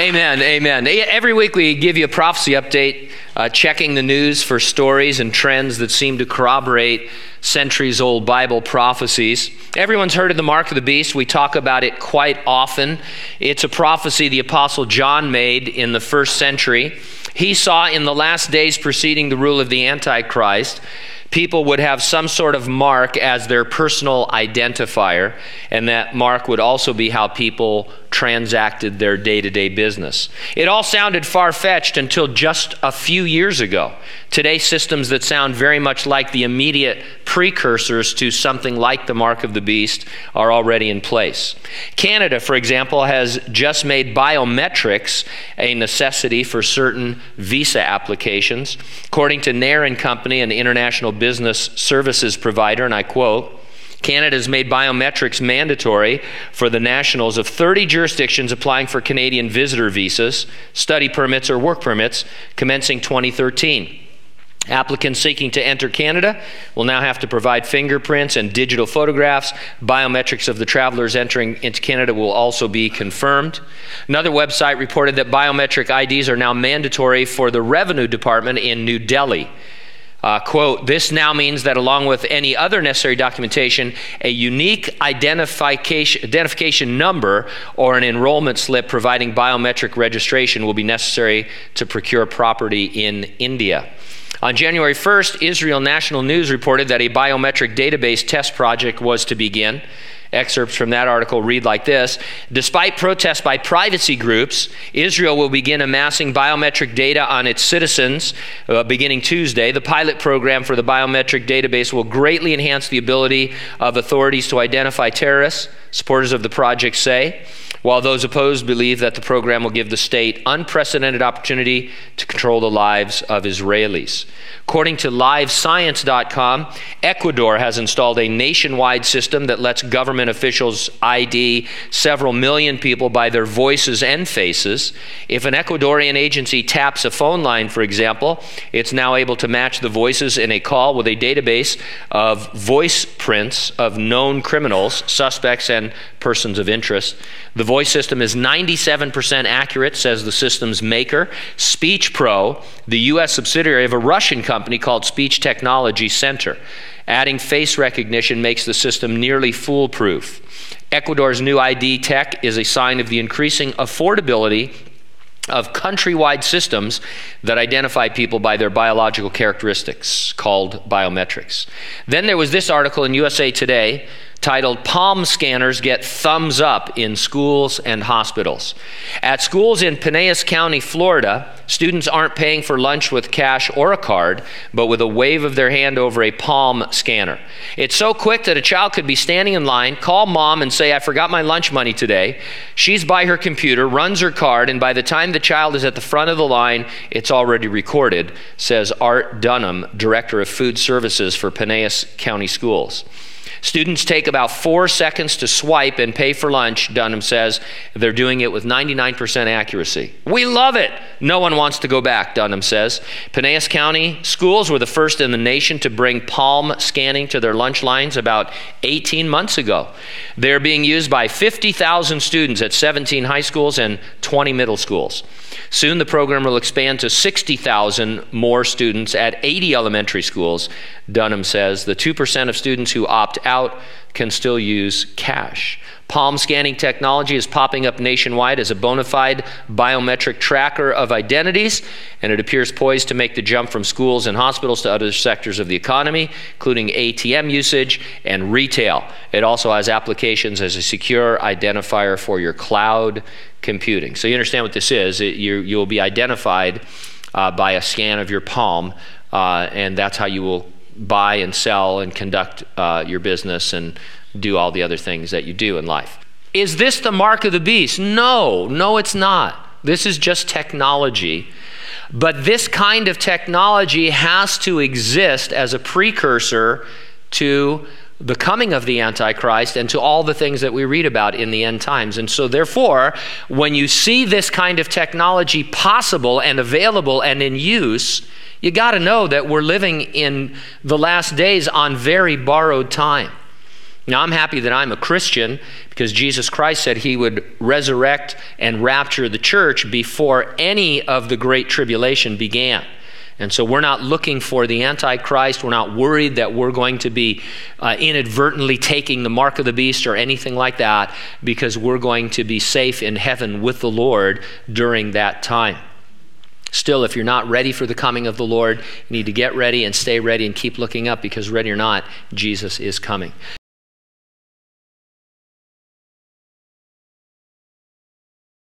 Amen. Amen. Every week we give you a prophecy update, uh, checking the news for stories and trends that seem to corroborate centuries old Bible prophecies. Everyone's heard of the mark of the beast. We talk about it quite often. It's a prophecy the Apostle John made in the first century. He saw in the last days preceding the rule of the Antichrist people would have some sort of mark as their personal identifier, and that mark would also be how people transacted their day to day business. It all sounded far fetched until just a few years ago. Today, systems that sound very much like the immediate precursors to something like the mark of the beast are already in place. Canada, for example, has just made biometrics a necessity for certain visa applications. According to Nair and Company, an international business services provider, and I quote, Canada has made biometrics mandatory for the nationals of 30 jurisdictions applying for Canadian visitor visas, study permits, or work permits commencing 2013. Applicants seeking to enter Canada will now have to provide fingerprints and digital photographs. Biometrics of the travelers entering into Canada will also be confirmed. Another website reported that biometric IDs are now mandatory for the Revenue Department in New Delhi. Uh, quote, this now means that along with any other necessary documentation, a unique identification, identification number or an enrollment slip providing biometric registration will be necessary to procure property in India. On January 1st, Israel National News reported that a biometric database test project was to begin. Excerpts from that article read like this Despite protests by privacy groups, Israel will begin amassing biometric data on its citizens uh, beginning Tuesday. The pilot program for the biometric database will greatly enhance the ability of authorities to identify terrorists, supporters of the project say while those opposed believe that the program will give the state unprecedented opportunity to control the lives of Israelis. According to livescience.com, Ecuador has installed a nationwide system that lets government officials ID several million people by their voices and faces. If an Ecuadorian agency taps a phone line, for example, it's now able to match the voices in a call with a database of voice prints of known criminals, suspects, and persons of interest. The voice system is 97% accurate, says the system's maker. Speech Pro, the U.S. subsidiary of a Russian company called Speech Technology Center. Adding face recognition makes the system nearly foolproof. Ecuador's new ID tech is a sign of the increasing affordability of countrywide systems that identify people by their biological characteristics, called biometrics. Then there was this article in USA Today titled Palm Scanners Get Thumbs Up in Schools and Hospitals. At schools in Pinellas County, Florida, students aren't paying for lunch with cash or a card, but with a wave of their hand over a palm scanner. It's so quick that a child could be standing in line, call mom, and say, I forgot my lunch money today. She's by her computer, runs her card, and by the time the child is at the front of the line, it's already recorded, says Art Dunham, Director of Food Services for Pinellas County Schools. Students take about four seconds to swipe and pay for lunch, Dunham says. They're doing it with 99% accuracy. We love it. No one wants to go back, Dunham says. Pinellas County schools were the first in the nation to bring palm scanning to their lunch lines about 18 months ago. They're being used by 50,000 students at 17 high schools and 20 middle schools. Soon the program will expand to 60,000 more students at 80 elementary schools, Dunham says. The 2% of students who opt out can still use cash. Palm scanning technology is popping up nationwide as a bona fide biometric tracker of identities, and it appears poised to make the jump from schools and hospitals to other sectors of the economy, including ATM usage and retail. It also has applications as a secure identifier for your cloud computing. So you understand what this is. It, you, will be identified uh, by a scan of your palm, uh, and that's how you will buy and sell and conduct uh, your business and do all the other things that you do in life. Is this the mark of the beast? No, no, it's not. This is just technology. But this kind of technology has to exist as a precursor to the coming of the Antichrist and to all the things that we read about in the end times. And so, therefore, when you see this kind of technology possible and available and in use, you got to know that we're living in the last days on very borrowed time. Now, I'm happy that I'm a Christian because Jesus Christ said he would resurrect and rapture the church before any of the great tribulation began. And so we're not looking for the Antichrist. We're not worried that we're going to be uh, inadvertently taking the mark of the beast or anything like that because we're going to be safe in heaven with the Lord during that time. Still, if you're not ready for the coming of the Lord, you need to get ready and stay ready and keep looking up because, ready or not, Jesus is coming.